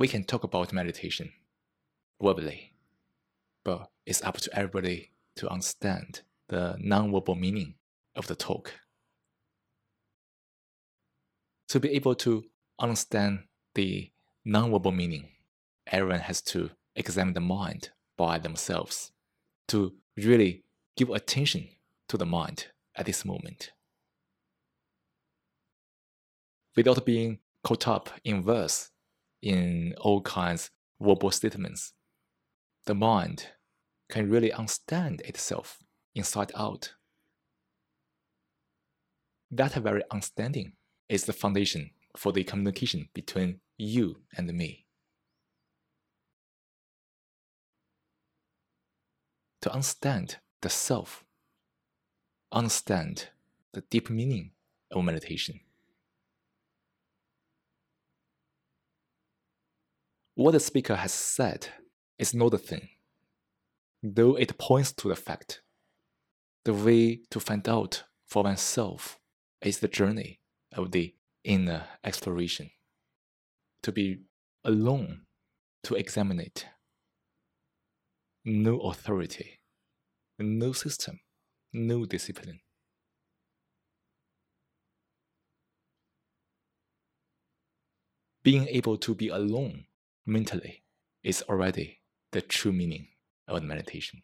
we can talk about meditation verbally, but it's up to everybody to understand the non-verbal meaning of the talk. To be able to understand the non-verbal meaning, everyone has to examine the mind by themselves to really give attention to the mind at this moment. Without being caught up in verse in all kinds of verbal statements, the mind can really understand itself inside out. That very understanding is the foundation for the communication between you and me. To understand the self, understand the deep meaning of meditation. What the speaker has said is not the thing, though it points to the fact. The way to find out for oneself is the journey of the inner exploration. To be alone to examine it. No authority, no system, no discipline. Being able to be alone mentally is already the true meaning of meditation.